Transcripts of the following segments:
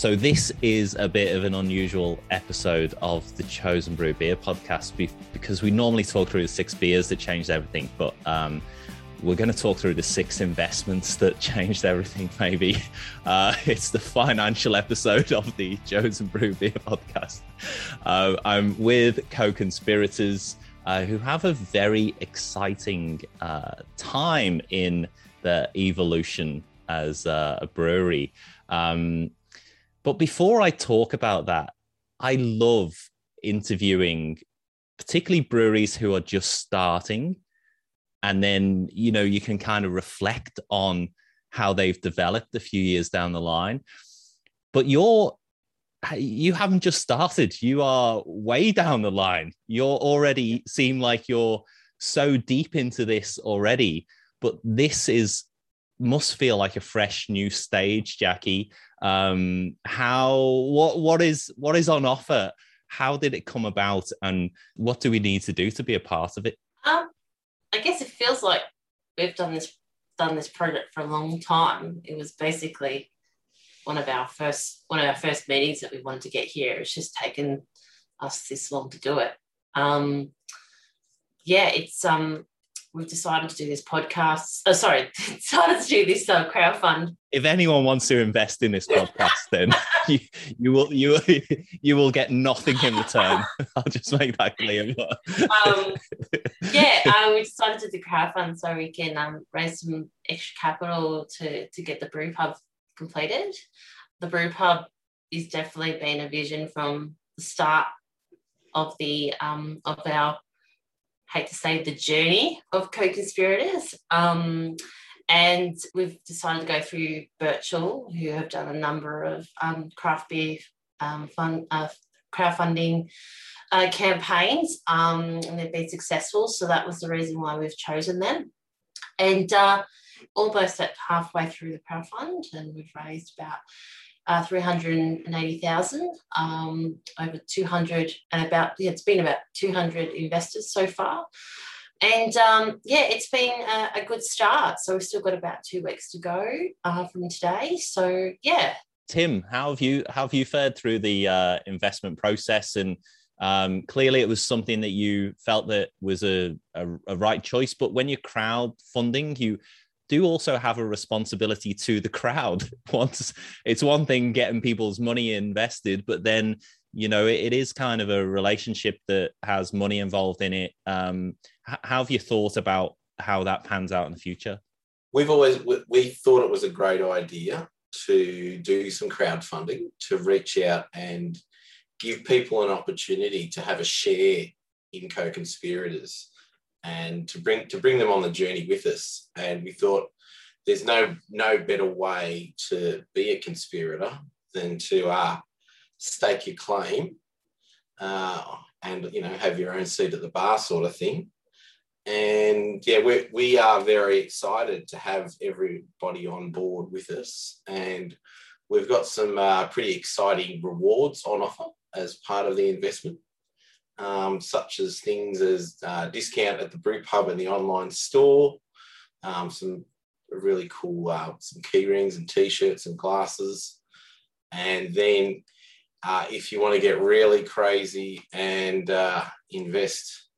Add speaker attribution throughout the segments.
Speaker 1: So, this is a bit of an unusual episode of the Chosen Brew Beer podcast because we normally talk through the six beers that changed everything, but um, we're going to talk through the six investments that changed everything, maybe. Uh, it's the financial episode of the Chosen Brew Beer podcast. Uh, I'm with co conspirators uh, who have a very exciting uh, time in the evolution as a brewery. Um, but before I talk about that, I love interviewing particularly breweries who are just starting. And then, you know, you can kind of reflect on how they've developed a few years down the line. But you're you haven't just started. You are way down the line. You're already seem like you're so deep into this already. But this is must feel like a fresh new stage, Jackie. Um how what what is what is on offer? How did it come about and what do we need to do to be a part of it?
Speaker 2: Um i guess it feels like we've done this done this project for a long time. It was basically one of our first one of our first meetings that we wanted to get here. It's just taken us this long to do it. Um yeah it's um we've decided to do this podcast. Oh, sorry, decided to do this uh, crowdfund.
Speaker 1: If anyone wants to invest in this podcast, then you, you will you you will get nothing in return. I'll just make that clear.
Speaker 2: um, yeah, uh, we decided to do crowdfund so we can um, raise some extra capital to to get the brew pub completed. The brew pub is definitely been a vision from the start of the um, of our hate to say the journey of co-conspirators. Um, and we've decided to go through Birchal, who have done a number of um, craft beer um, uh, crowdfunding uh, campaigns, um, and they've been successful. So that was the reason why we've chosen them. And uh, almost at halfway through the crowdfund, and we've raised about uh, 380,000, um, over 200 and about, yeah, it's been about 200 investors so far. And um, yeah, it's been a, a, good start. So we've still got about two weeks to go uh, from today. So yeah.
Speaker 1: Tim, how have you how have you fared through the uh, investment process? And um, clearly, it was something that you felt that was a, a, a right choice. But when you're crowdfunding, you do also have a responsibility to the crowd. Once it's one thing getting people's money invested, but then you know it, it is kind of a relationship that has money involved in it. Um, how have you thought about how that pans out in the future?
Speaker 3: We've always we, we thought it was a great idea to do some crowdfunding to reach out and give people an opportunity to have a share in co-conspirators and to bring to bring them on the journey with us. And we thought there's no no better way to be a conspirator than to uh, stake your claim uh, and you know have your own seat at the bar sort of thing. And yeah, we we are very excited to have everybody on board with us, and we've got some uh, pretty exciting rewards on offer as part of the investment um, such as things as uh, discount at the brew pub and the online store, um, some really cool uh, some key rings and t-shirts and glasses, and then uh, if you want to get really crazy and uh, invest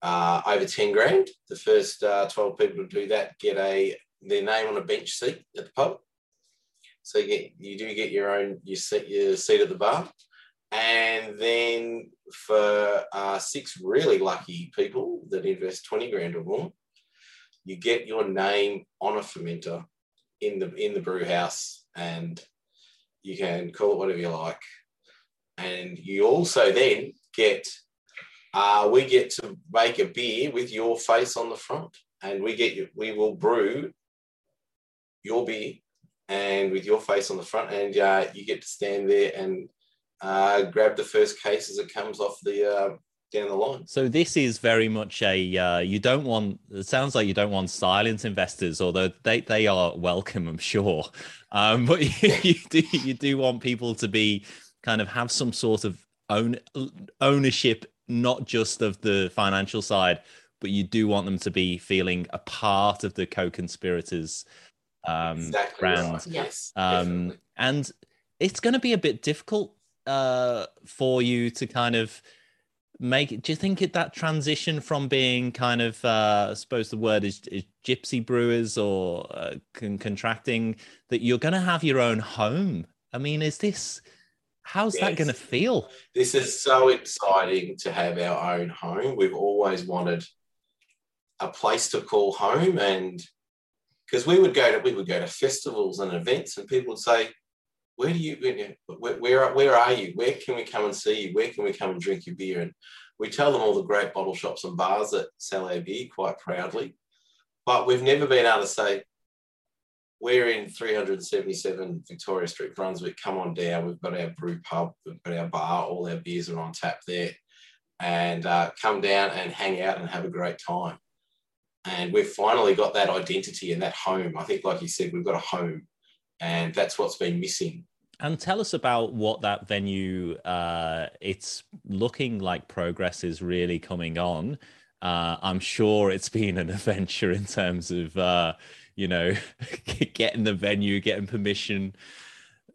Speaker 3: uh, over 10 grand, the first uh, 12 people to do that get a their name on a bench seat at the pub. So you get you do get your own your seat, your seat at the bar. And then for uh, six really lucky people that invest 20 grand or more, you get your name on a fermenter in the in the brew house and you can call it whatever you like. And you also then get uh, we get to make a beer with your face on the front. And we get you, we will brew your beer and with your face on the front, and uh, you get to stand there and uh, grab the first case as it comes off the uh, down the line.
Speaker 1: So this is very much a uh, you don't want. It sounds like you don't want silent investors, although they they are welcome, I'm sure. Um, but you, you do you do want people to be kind of have some sort of own ownership, not just of the financial side, but you do want them to be feeling a part of the co-conspirators um,
Speaker 3: exactly
Speaker 1: brand.
Speaker 3: Right. Yes,
Speaker 1: um, and it's going to be a bit difficult uh, for you to kind of make it do you think it that transition from being kind of uh, i suppose the word is, is gypsy brewers or uh, con- contracting that you're going to have your own home? I mean is this how's yes. that going to feel?
Speaker 3: This is so exciting to have our own home. We've always wanted a place to call home and because we would go to we would go to festivals and events and people would say where do you where, where, where are you? Where can we come and see you? Where can we come and drink your beer? And we tell them all the great bottle shops and bars that sell our beer quite proudly. But we've never been able to say we're in 377 victoria street brunswick come on down. We've got our brew pub. We've got our bar. All our beers are on tap there. And uh, come down and hang out and have a great time. And we've finally got that identity and that home. I think like you said we've got a home and that's what's been missing.
Speaker 1: And tell us about what that venue. Uh, it's looking like progress is really coming on. Uh, I'm sure it's been an adventure in terms of uh, you know getting the venue, getting permission,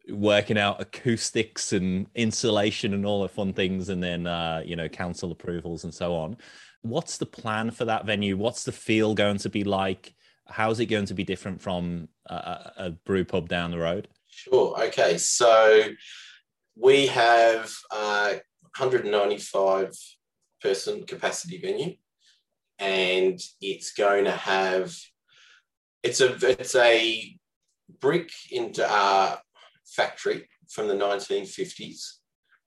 Speaker 1: working out acoustics and insulation and all the fun things, and then uh, you know council approvals and so on. What's the plan for that venue? What's the feel going to be like? How's it going to be different from a, a brew pub down the road?
Speaker 3: Sure. Okay. So we have a 195 person capacity venue, and it's going to have it's a it's a brick into our factory from the 1950s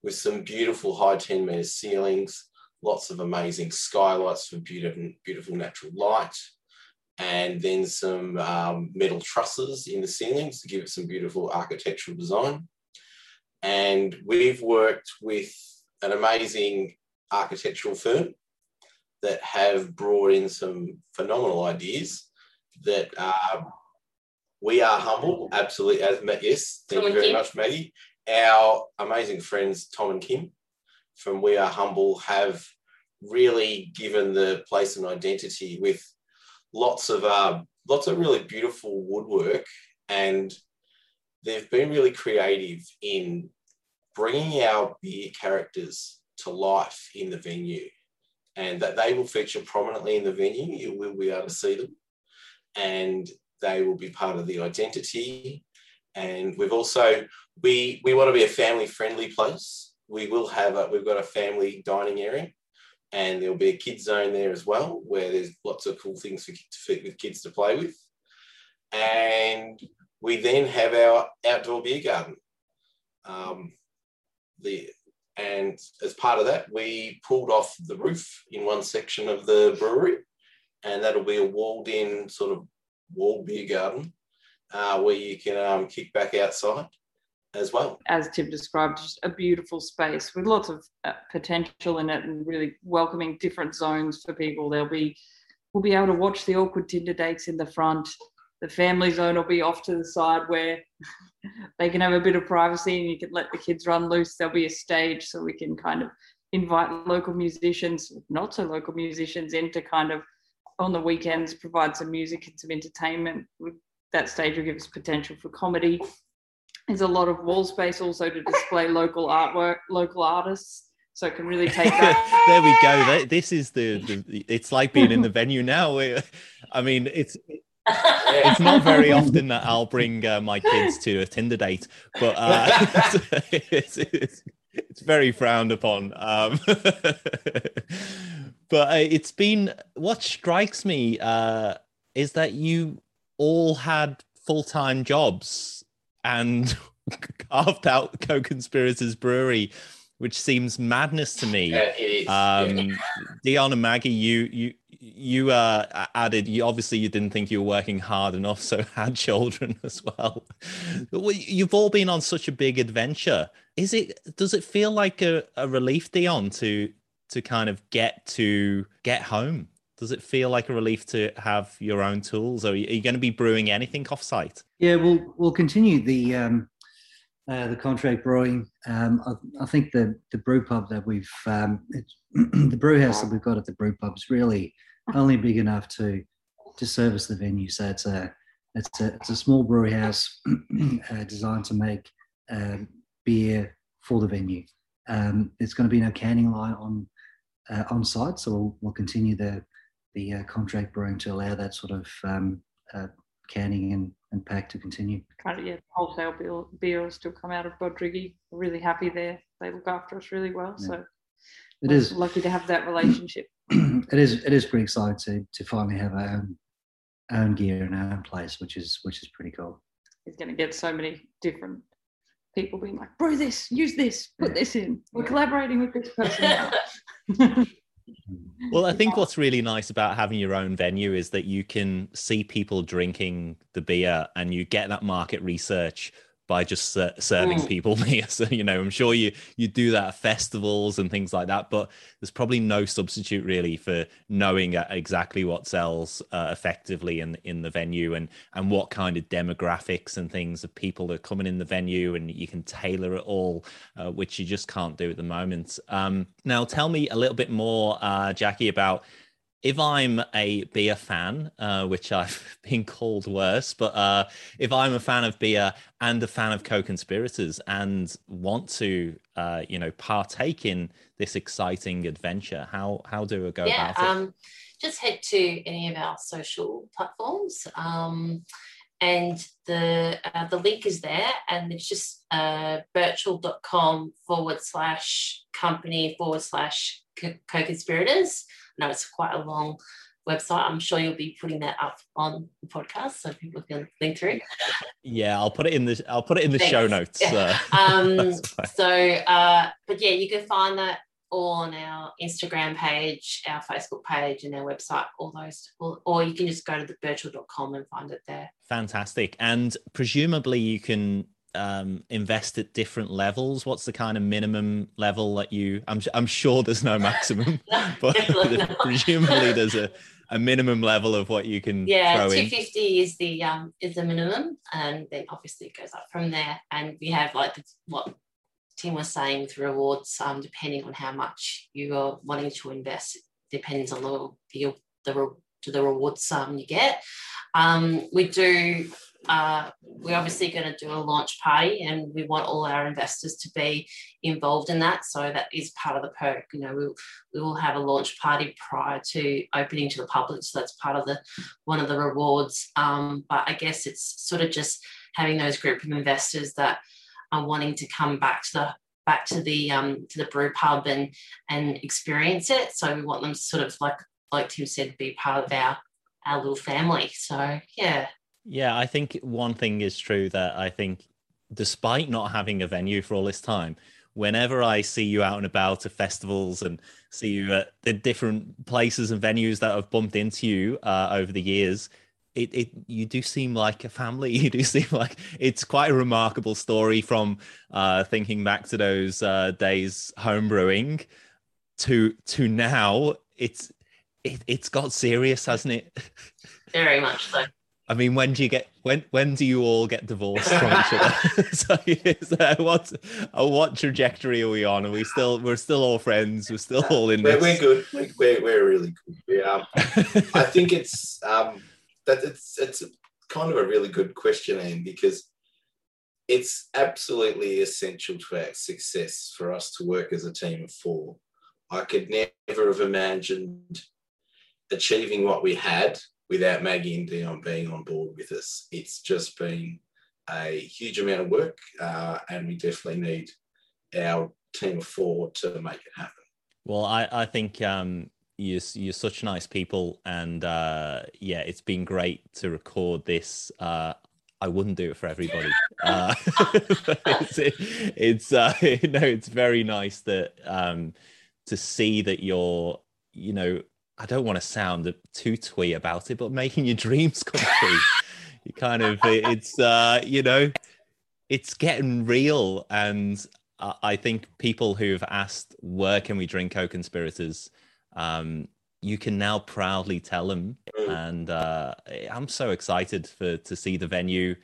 Speaker 3: with some beautiful high 10 meter ceilings, lots of amazing skylights for beautiful beautiful natural light and then some um, metal trusses in the ceilings to give it some beautiful architectural design. And we've worked with an amazing architectural firm that have brought in some phenomenal ideas that uh, we are humble, absolutely. As yes, thank Tom you very Kim. much, Maggie. Our amazing friends Tom and Kim from We Are Humble have really given the place an identity with lots of uh, lots of really beautiful woodwork, and they've been really creative in bringing our beer characters to life in the venue, and that they will feature prominently in the venue. You will be able to see them, and they will be part of the identity. And we've also we we want to be a family friendly place. We will have a, we've got a family dining area and there'll be a kids zone there as well where there's lots of cool things for, with kids to play with. And we then have our outdoor beer garden. Um, the and as part of that we pulled off the roof in one section of the brewery and that'll be a walled in sort of walled beer garden uh, where you can um, kick back outside as well.
Speaker 4: As Tim described, just a beautiful space with lots of uh, potential in it and really welcoming different zones for people. There'll be, we'll be able to watch the awkward Tinder dates in the front. The family zone will be off to the side where they can have a bit of privacy and you can let the kids run loose. There'll be a stage so we can kind of invite local musicians, not so local musicians, in to kind of on the weekends provide some music and some entertainment. That stage will give us potential for comedy there's a lot of wall space also to display local artwork, local artists. So it can really take that.
Speaker 1: there we go. This is the, the, It's like being in the venue now. I mean, it's it's not very often that I'll bring uh, my kids to a Tinder date, but uh, it's, it's, it's, very frowned upon. Um, but uh, it's been what strikes me uh, is that you all had full time jobs and carved out co-conspirators brewery which seems madness to me. Um, dion and maggie you you you uh, added you obviously you didn't think you were working hard enough so had children as well. You've all been on such a big adventure. Is it does it feel like a, a relief dion to to kind of get to get home does it feel like a relief to have your own tools, or are you going to be brewing anything off-site?
Speaker 5: Yeah, we'll we'll continue the um, uh, the contract brewing. Um, I, I, think the the brew pub that we've um, the brew house that we've got at the brew pub is really only big enough to to service the venue. So it's a it's a it's a small brew house uh, designed to make um, beer for the venue. Um, there's going to be no canning line on uh, on site, so we'll, we'll continue the the uh, contract brewing to allow that sort of um, uh, canning and, and pack to continue.
Speaker 4: Yeah, wholesale beer, beer will still come out of Bodriggy. We're really happy there. They look after us really well.
Speaker 5: Yeah.
Speaker 4: So
Speaker 5: It is
Speaker 4: lucky to have that relationship.
Speaker 5: it is it is pretty exciting to to finally have our own own gear in our own place, which is which is pretty cool.
Speaker 4: It's going to get so many different people being like, brew this, use this, put
Speaker 5: Yeah.
Speaker 4: this in. We're collaborating with this person now.
Speaker 1: Well, I think what's really nice about having your own venue is that you can see people drinking the beer and you get that market research by just ser- serving
Speaker 2: Mm.
Speaker 1: people beer. So, you know, I'm sure you you do that at festivals and things like that, but there's probably no substitute really for knowing exactly what sells uh, effectively in in the venue and and what kind of demographics and things of people that are coming in the venue and you can tailor it all, uh, which you just can't do at the moment. Um, now, tell me a little bit more, uh, Jackie, about if I'm a beer fan, uh, which I've been called worse, but uh, if I'm a fan of beer and a fan of co-conspirators and want to, uh, you know, partake in this exciting adventure, how how do I go
Speaker 2: yeah,
Speaker 1: about it?
Speaker 2: um, just head to any of our social platforms. Um, and the uh, the link is there, and it's just uh, birchal.com forward slash company forward slash co No, it's quite a long website. I'm sure you'll be putting that up on the podcast so people can link through.
Speaker 1: Yeah, I'll put it in the I'll put it in the show notes. Uh,
Speaker 2: Um, so, uh, but yeah, you can find that all on our Instagram page, our Facebook page, and our website. All those, or, or you can just go to the birchal.com and find it there.
Speaker 1: Fantastic. And presumably you can um, invest at different levels. What's the kind of minimum level that you? I'm I'm sure there's no maximum, but
Speaker 2: not.
Speaker 1: presumably there's a, a minimum level of what you can
Speaker 2: Yeah,
Speaker 1: throw
Speaker 2: two
Speaker 1: in.
Speaker 2: is the um is the minimum, and then obviously it goes up from there. And we have like the, what Tim was saying with rewards, um, depending on how much you are wanting to invest, depends on the the the, to the rewards um you get. Um, we do. Uh, we're obviously going to do a launch party, and we want all our investors to be involved in that. So that is part of the perk. You know, we we will have a launch party prior to opening to the public. So that's part of the one of the rewards. Um, but I guess it's sort of just having those group of investors that are wanting to come back to the back to the um, to the brew pub and and experience it. So we want them to sort of like like Tim said, be part of our our little family. So yeah,
Speaker 1: Yeah, I think one thing is true that I think, despite not having a venue for all this time, whenever I see you out and about at festivals and see you at the different places and venues that have bumped into you uh, over the years, it, it you do seem like a family. You do seem like it's quite a remarkable story from uh, thinking back to those uh, days homebrewing to to now. It's it, it's got serious, hasn't it?
Speaker 2: very much so.
Speaker 1: I mean, when do you get when when do you all get divorced from each other? so, so what uh, what trajectory are we on? Are we still we're still all friends? We're still all in
Speaker 3: We're, we're good. We're, we're, we're really good. We, um, I think it's um, that it's it's kind of a really good question, Ian, because it's absolutely essential to our success for us to work as a team of four. I could never have imagined achieving what we had without Maggie and Dion being on board with us. It's just been a huge amount of work, uh, and we definitely need our team of four to make it happen.
Speaker 1: Well, I I think um you're you're such nice people, and uh, yeah, it's been great to record this. Uh, I wouldn't do it for everybody. Uh, it's it's uh, you know it's very nice that um to see that you're you know I don't want to sound too twee about it, but making your dreams come true. you kind of it's uh you know it's getting real and I I think people who've asked where can we drink co-conspirators, um, you can now proudly tell them,
Speaker 3: Mm.
Speaker 1: and uh, I'm so excited for to see the venue,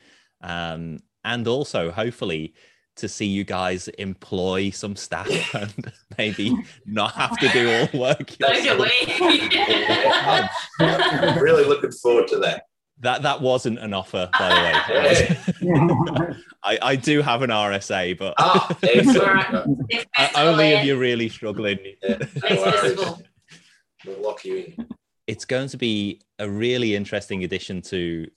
Speaker 1: um, and also hopefully to see you guys employ some staff and maybe not have to do all work. Yourself.
Speaker 3: I'm really looking forward to that.
Speaker 1: That that wasn't an offer, by the way. I, I do have an RSA, but
Speaker 3: Oh, excellent.
Speaker 2: Next festival,
Speaker 1: only if you're really struggling.
Speaker 3: Yeah, no
Speaker 2: Next
Speaker 3: worries.
Speaker 2: festival.
Speaker 3: We'll lock you in.
Speaker 1: It's going to be a really interesting addition to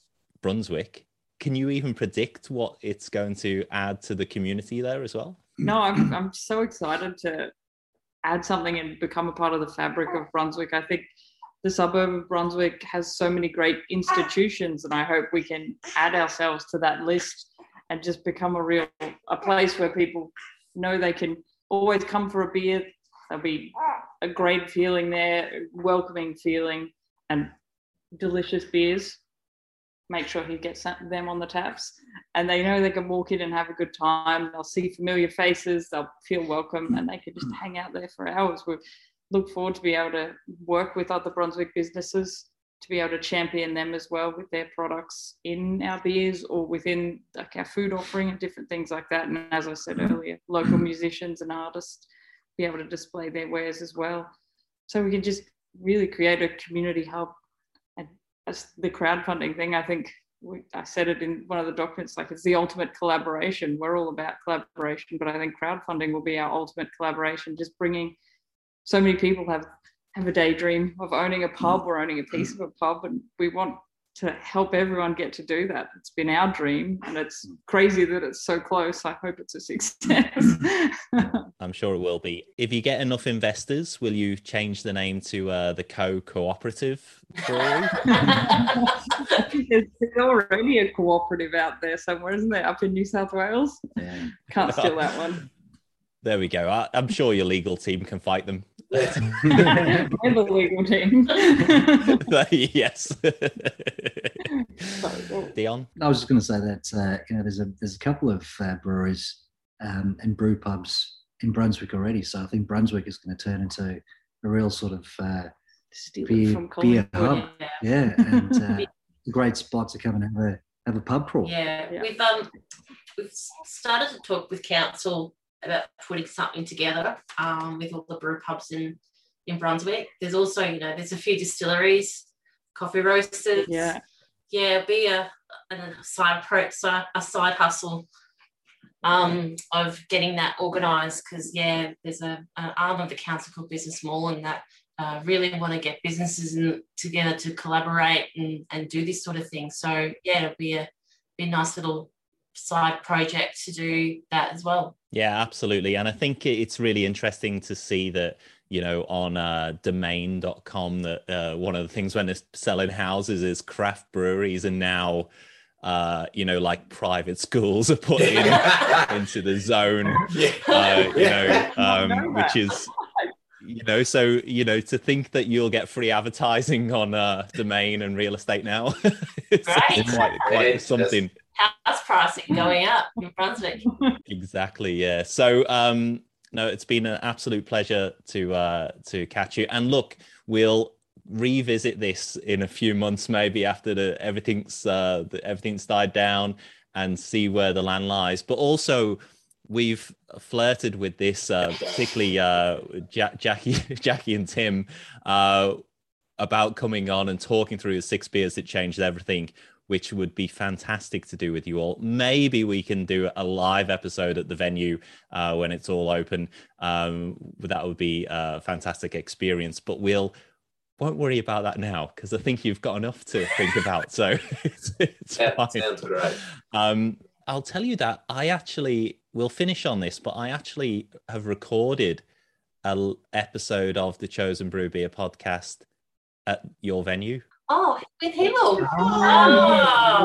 Speaker 1: Brunswick. Can you even predict what it's going to add to the community there as well?
Speaker 4: No, I'm I'm so excited to add something and become a part of the fabric of Brunswick. I think the suburb of Brunswick has so many great institutions, and I hope we can add ourselves to that list and just become a real a place where people know they can always come for a beer. There'll be a great feeling there, welcoming feeling, and delicious beers. Make sure he gets them on the taps and they know they can walk in and have a good time. They'll see familiar faces, they'll feel welcome, and they can just hang out there for hours. We look forward to be able to work with other Brunswick businesses to be able to champion them as well with their products in our beers or within like our food offering and different things like that. And as I said earlier, local musicians and artists be able to display their wares as well. So we can just really create a community hub. The crowdfunding thing, I think we, I said it in one of the documents, like it's the ultimate collaboration. We're all about collaboration, but I think crowdfunding will be our ultimate collaboration. Just bringing so many people have have a daydream of owning a pub mm. or owning a piece mm. of a pub, and we want to help everyone get to do that. It's been our dream, and it's crazy that it's so close. I hope it's a success.
Speaker 1: I'm sure it will be. If you get enough investors, will you change the name to uh, the Co Cooperative
Speaker 4: there's, there's already a cooperative out there somewhere, isn't there? Up in New South Wales.
Speaker 5: Yeah.
Speaker 4: Can't steal that one.
Speaker 1: there we go. I, I'm sure your legal team can fight them.
Speaker 4: We're the legal team.
Speaker 1: yes. Dion?
Speaker 5: I was just going to say that uh, you know there's a there's a couple of uh, breweries um, and brew pubs in Brunswick already, so I think Brunswick is going to turn into a real sort of uh,
Speaker 4: Steal it
Speaker 5: beer,
Speaker 4: from
Speaker 5: beer hub.
Speaker 2: Yeah.
Speaker 5: Yeah, and uh, great spot to come and have a have a pub crawl.
Speaker 2: Yeah,
Speaker 4: Yeah.
Speaker 2: we've um we've started to talk with council about putting something together um, with all the brew pubs in in Brunswick. There's also you know there's a few distilleries, coffee roasters.
Speaker 4: Yeah.
Speaker 2: yeah, be a, a side pro a side hustle um, of getting that organised because yeah, there's a an arm of the council called Business Mall and that. Uh, really want to get businesses in, together to collaborate and, and do this sort of thing. So yeah, it'll be a be a nice little side project to do that as well.
Speaker 1: Yeah, absolutely. And I think it's really interesting to see that, you know, on uh, domain.com, that uh, one of the things when they're selling houses is craft breweries and now, uh, you know, like private schools are put in into the zone,
Speaker 3: yeah.
Speaker 1: uh, you
Speaker 3: Yeah.
Speaker 1: know, um,
Speaker 4: know
Speaker 1: which
Speaker 4: that.
Speaker 1: is, you know, so, you know, to think that you'll get free advertising on uh, domain and real estate now, it's,
Speaker 2: Right.
Speaker 1: quite, quite
Speaker 3: that's-
Speaker 1: something.
Speaker 2: House pricing going up in Brunswick.
Speaker 1: Exactly. Yeah. So, um, no, it's been an absolute pleasure to uh, to catch you. And look, we'll revisit this in a few months, maybe after the everything's uh, the, everything's died down, and see where the land lies. But also, we've flirted with this, uh, particularly uh, ja- Jackie, Jackie and Tim, uh, about coming on and talking through the six beers that changed everything which would be fantastic to do with you all. Maybe we can do a live episode at the venue uh, when it's all open. Um, that would be a fantastic experience. But we'll won't worry about that now because I think you've got enough to think about. So it's, it's
Speaker 3: That
Speaker 1: fine.
Speaker 3: sounds great.
Speaker 1: Um, I'll tell you that I actually will finish on this, but I actually have recorded an episode of the Chosen Brew Beer podcast at your venue.
Speaker 2: Oh, with him!
Speaker 5: Oh.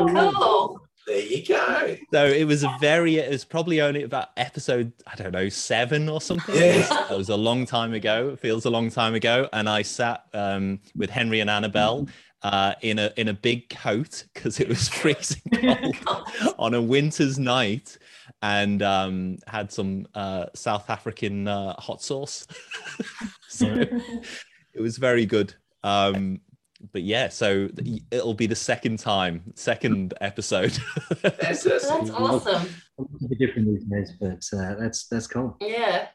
Speaker 2: Oh, cool.
Speaker 3: There you go.
Speaker 1: So it was a very, it was probably only about episode, I don't know, seven or something.
Speaker 3: Yeah.
Speaker 1: It, was, it was a long time ago. It feels a long time ago. And I sat um, with Henry and Annabelle uh, in a in a big coat because it was freezing cold on a winter's night and um, had some uh, South African uh, hot sauce. so it was very good. Um, but yeah, so it'll be the second time, second episode.
Speaker 3: That's, that's,
Speaker 2: That's awesome.
Speaker 5: A bit different these days, but uh, that's that's cool.
Speaker 2: Yeah.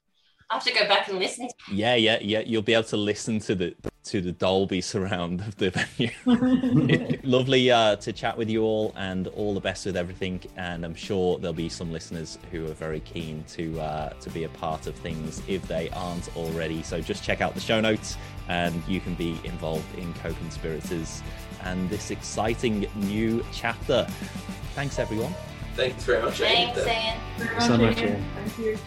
Speaker 2: I have to go back and listen.
Speaker 1: yeah, yeah, yeah. You'll be able to listen to the to the Dolby surround of the venue. Lovely uh, to chat with you all, and all the best with everything. And I'm sure there'll be some listeners who are very keen to uh, to be a part of things if they aren't already. So just check out the show notes, and you can be involved in co-conspirators and this exciting new chapter. Thanks, everyone.
Speaker 3: Thanks very much.
Speaker 2: Thanks, Ian.
Speaker 5: So much,
Speaker 4: Ian.
Speaker 5: Ian.
Speaker 4: Thank you.